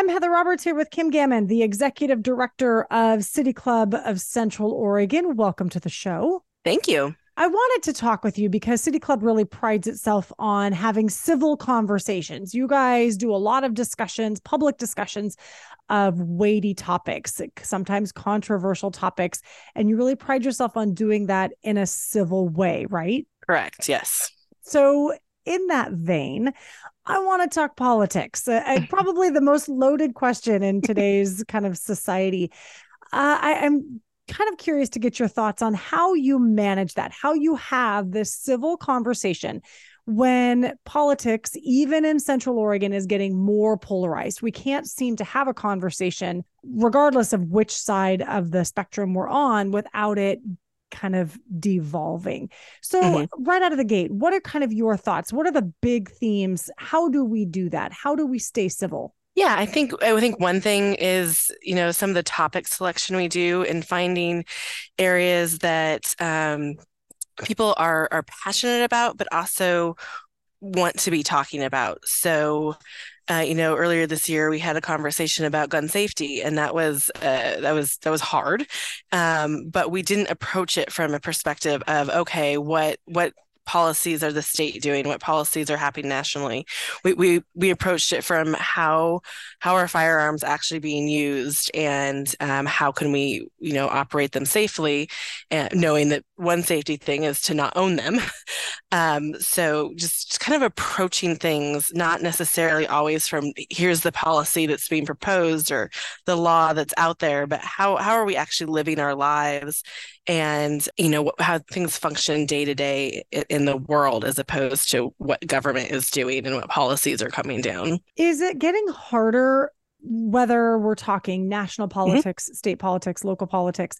I'm Heather Roberts here with Kim Gammond, the executive director of City Club of Central Oregon. Welcome to the show. Thank you. I wanted to talk with you because City Club really prides itself on having civil conversations. You guys do a lot of discussions, public discussions of weighty topics, sometimes controversial topics, and you really pride yourself on doing that in a civil way, right? Correct. Yes. So, in that vein, I want to talk politics. Uh, probably the most loaded question in today's kind of society. Uh, I, am kind of curious to get your thoughts on how you manage that, how you have this civil conversation when politics, even in Central Oregon, is getting more polarized. We can't seem to have a conversation, regardless of which side of the spectrum we're on, without it kind of devolving. So, mm-hmm. right out of the gate, what are kind of your thoughts? What are the big themes? How do we do that? How do we stay civil? Yeah, I think I think one thing is you know some of the topic selection we do and finding areas that um, people are are passionate about, but also want to be talking about. So uh, you know, earlier this year we had a conversation about gun safety, and that was uh, that was that was hard. Um, but we didn't approach it from a perspective of okay, what what policies are the state doing what policies are happening nationally. We we, we approached it from how how are firearms actually being used and um, how can we you know operate them safely and knowing that one safety thing is to not own them. Um, so just kind of approaching things not necessarily always from here's the policy that's being proposed or the law that's out there but how how are we actually living our lives and you know how things function day to day in the world as opposed to what government is doing and what policies are coming down is it getting harder whether we're talking national mm-hmm. politics mm-hmm. state politics local politics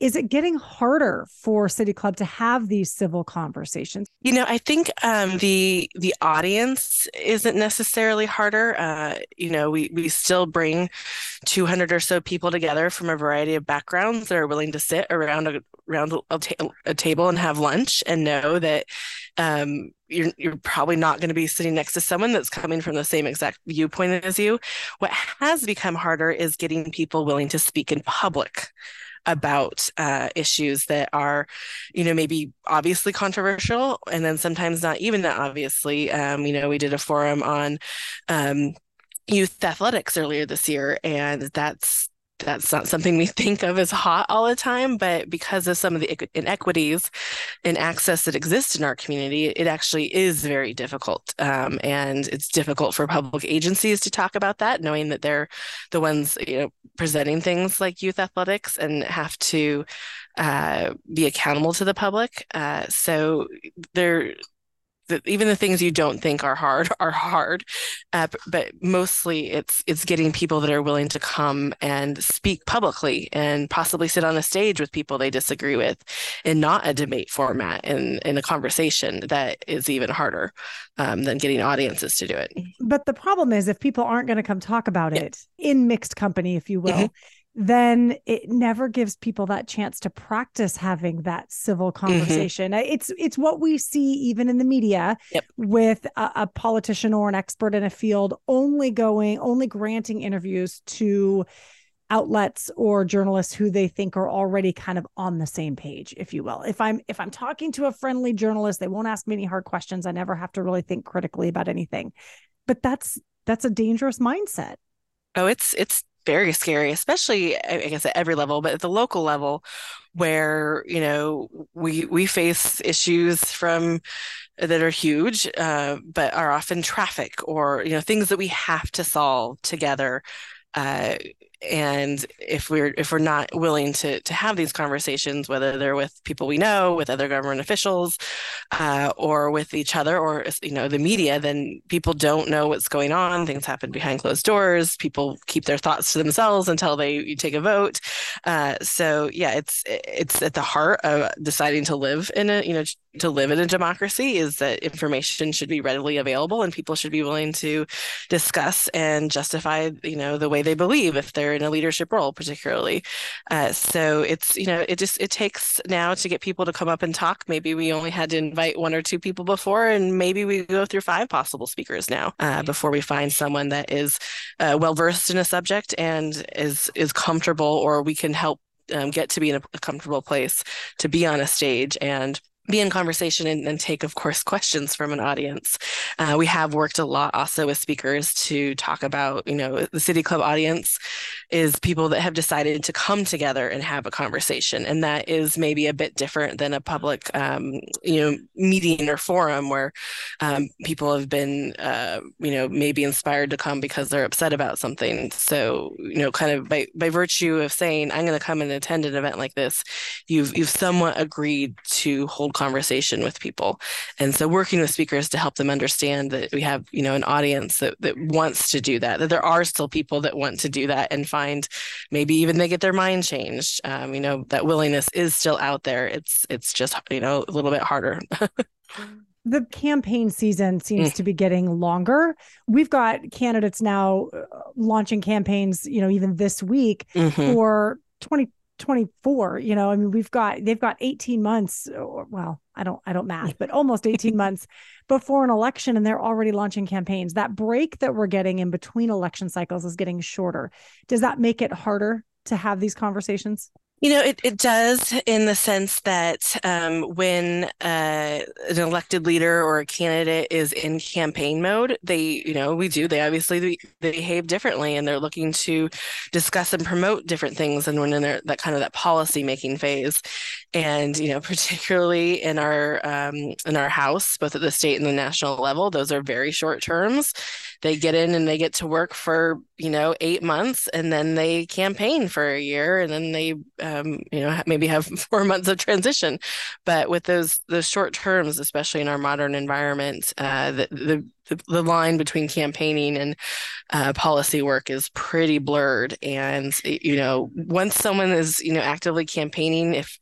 is it getting harder for city club to have these civil conversations? You know i think um, the the audience isn't necessarily harder. Uh, you know we we still bring 200 or so people together from a variety of backgrounds that are willing to sit around a around a, ta- a table and have lunch and know that um, you're you're probably not going to be sitting next to someone that's coming from the same exact viewpoint as you. What has become harder is getting people willing to speak in public about uh, issues that are, you know, maybe obviously controversial, and then sometimes not even that obviously. Um, you know, we did a forum on um, youth athletics earlier this year, and that's that's not something we think of as hot all the time, but because of some of the inequities and access that exist in our community, it actually is very difficult. Um, and it's difficult for public agencies to talk about that, knowing that they're the ones you know presenting things like youth athletics and have to uh, be accountable to the public. Uh, so there the, even the things you don't think are hard are hard. Uh, but mostly it's it's getting people that are willing to come and speak publicly and possibly sit on a stage with people they disagree with in not a debate format in in a conversation that is even harder um, than getting audiences to do it. But the problem is if people aren't going to come talk about yeah. it in mixed company if you will mm-hmm then it never gives people that chance to practice having that civil mm-hmm. conversation. Mm-hmm. It's it's what we see even in the media yep. with a, a, politician or an expert in a field only going only granting interviews to outlets or journalists who they think are already kind of on the same page if you will if i'm if i'm talking to a friendly journalist they won't ask me any hard questions i never have to really think critically about anything but that's that's a dangerous mindset oh it's it's very scary, especially I guess at every level, but at the local level, where you know we we face issues from that are huge, uh, but are often traffic or you know things that we have to solve together. Uh, and if we're if we're not willing to to have these conversations whether they're with people we know with other government officials uh, or with each other or you know the media then people don't know what's going on. Things happen behind closed doors. People keep their thoughts to themselves until they take a vote. Uh, so yeah it's it's at the heart of deciding to live in a you know to live in a democracy is that information should be readily available and people should be willing to discuss and justify you know the way they believe. If they're they're in a leadership role, particularly. Uh, so it's you know it just it takes now to get people to come up and talk. Maybe we only had to invite one or two people before, and maybe we go through five possible speakers now uh, before we find someone that is uh, well versed in a subject and is is comfortable, or we can help um, get to be in a, a comfortable place to be on a stage and be in conversation and, and, take, of course, questions from an audience. Uh, we have worked a lot also with speakers to talk about, you know, the City Club audience is people that have decided to come together and have a conversation. And that is maybe a bit different than a public, um, you know, meeting or forum where um, people have been, uh, you know, maybe inspired to come because they're upset about something. So, you know, kind of by, by virtue of saying, I'm going to come and attend an event like this, you've, you've somewhat agreed to hold conversation with people. And so working with speakers to help them understand that we have, you know, an audience that, that wants to do that, that there are still people that want to do that and find maybe even they get their mind changed. Um, you know, that willingness is still out there. It's it's just, you know, a little bit harder. the campaign season seems mm. to be getting longer. We've got candidates now uh, launching campaigns, you know, even this week mm-hmm. for 20 24 you know i mean we've got they've got 18 months or, well i don't i don't math but almost 18 months before an election and they're already launching campaigns. That break that we're getting in between election cycles is getting shorter. Does that make it harder to have these conversations you know, it, it does in the sense that um, when uh, an elected leader or a candidate is in campaign mode, they, you know, we do, they obviously they behave differently and they're looking to discuss and promote different things and when in their, that kind of that policy making phase. And, you know, particularly in our um, in our house, both at the state and the national level, those are very short terms. They get in and they get to work for, you know, eight months and then they campaign for a year and then they um, you know maybe have four months of transition. But with those those short terms especially in our modern environment uh, the, the the line between campaigning and uh, policy work is pretty blurred. And you know once someone is you know actively campaigning if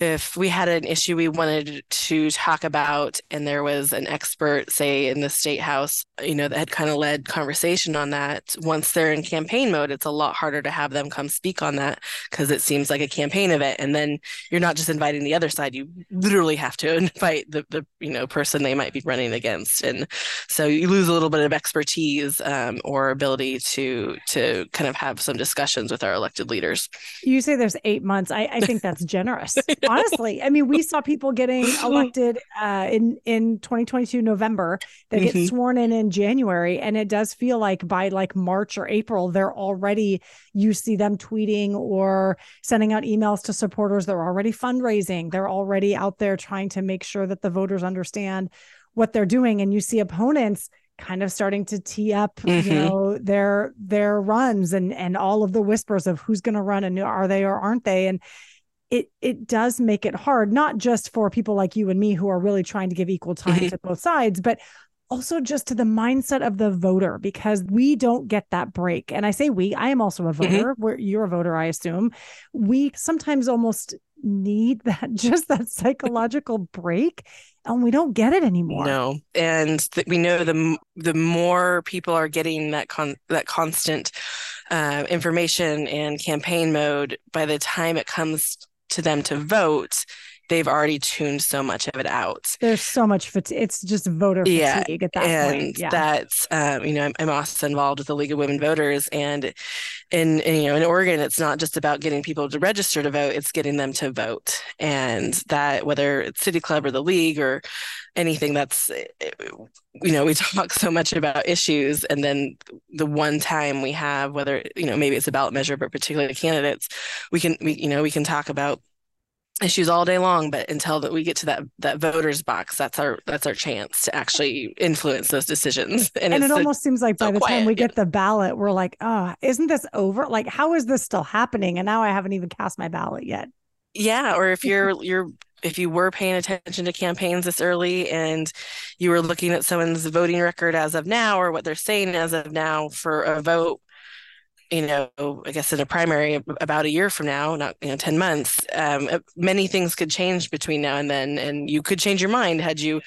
if we had an issue we wanted to talk about and there was an expert say in the state house you know that had kind of led conversation on that once they're in campaign mode it's a lot harder to have them come speak on that because it seems like a campaign event and then you're not just inviting the other side you literally have to invite the, the you know person they might be running against and so you lose a little bit of expertise um, or ability to to kind of have some discussions with our elected leaders. You say there's eight months. I, I think that's generous honestly i mean we saw people getting elected uh, in in 2022 november. They mm-hmm. get sworn in in january and it does feel like by like march or april they're already you see them tweeting or sending out emails to supporters. They're already fundraising. They're already out there trying to make sure that the voters understand what they're doing. And you see opponents kind of starting to tee up mm-hmm. you know their their runs and and all of the whispers of who's going to run and are they or aren't they. And it it does make it hard not just for people like you and me who are really trying to give equal time mm-hmm. to both sides but also just to the mindset of the voter because we don't get that break and i say we i am also a mm-hmm. voter mm-hmm. you're a voter i assume we sometimes almost need that just that psychological break and we don't get it anymore no and th- we know the the more people are getting that con that constant uh, information and campaign mode by the time it comes to them to vote, they've already tuned so much of it out. There's so much fatigue. It's just voter fatigue yeah, at that and point. Yeah. that's um, you know I'm, I'm, also involved with the League of Women Voters, and in, in, you know in Oregon, it's not just about getting people to register to vote; it's getting them to vote, and that whether it's City Club or the League or anything that's you know we talk so much about issues and then the one time we have whether you know maybe it's a ballot measure but particularly candidates we can we you know we can talk about issues all day long but until that we get to that that voters box that's our that's our chance to actually influence those decisions. And, and it almost seems like so by the quiet, time we yeah. get the ballot we're like oh isn't this over? Like how is this still happening? And now i haven't even cast my ballot yet. Yeah or if you're you're if you were paying attention to campaigns this early and you were looking at someone's voting record as of now or what they're saying as of now for a vote you know, I guess in a primary about a year from now, not you know, ten months, um, uh, many things could change between now and then, and you could change your mind had you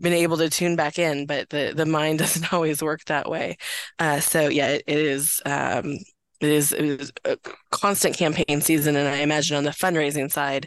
been able to tune back in. But the the mind doesn't always work that way. Uh, so yeah, it, it is. Um, it is, it is a constant campaign season, and I imagine on the fundraising side,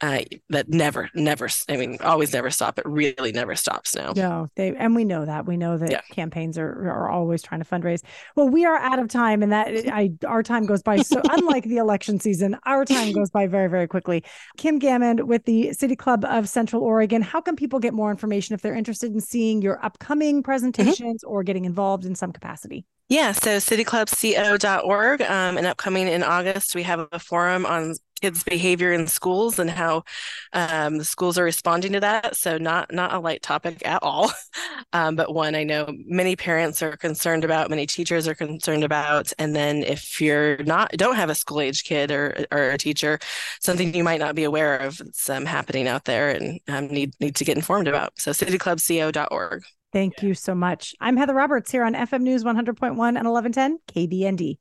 uh, that never, never, I mean, always never stop. It really never stops now. No, they, and we know that. We know that yeah. campaigns are, are always trying to fundraise. Well, we are out of time, and that I, our time goes by so, unlike the election season, our time goes by very, very quickly. Kim Gammond with the City Club of Central Oregon. How can people get more information if they're interested in seeing your upcoming mm-hmm. presentations mm-hmm. or getting involved in some capacity? Yeah, so cityclubco.org. Um, and upcoming in August, we have a forum on kids' behavior in schools and how um, the schools are responding to that. So not not a light topic at all, um, but one I know many parents are concerned about, many teachers are concerned about. And then if you're not don't have a school age kid or or a teacher, something you might not be aware of that's um, happening out there and um, need need to get informed about. So cityclubco.org. Thank you so much. I'm Heather Roberts here on FM News 100.1 and 1110 KBND.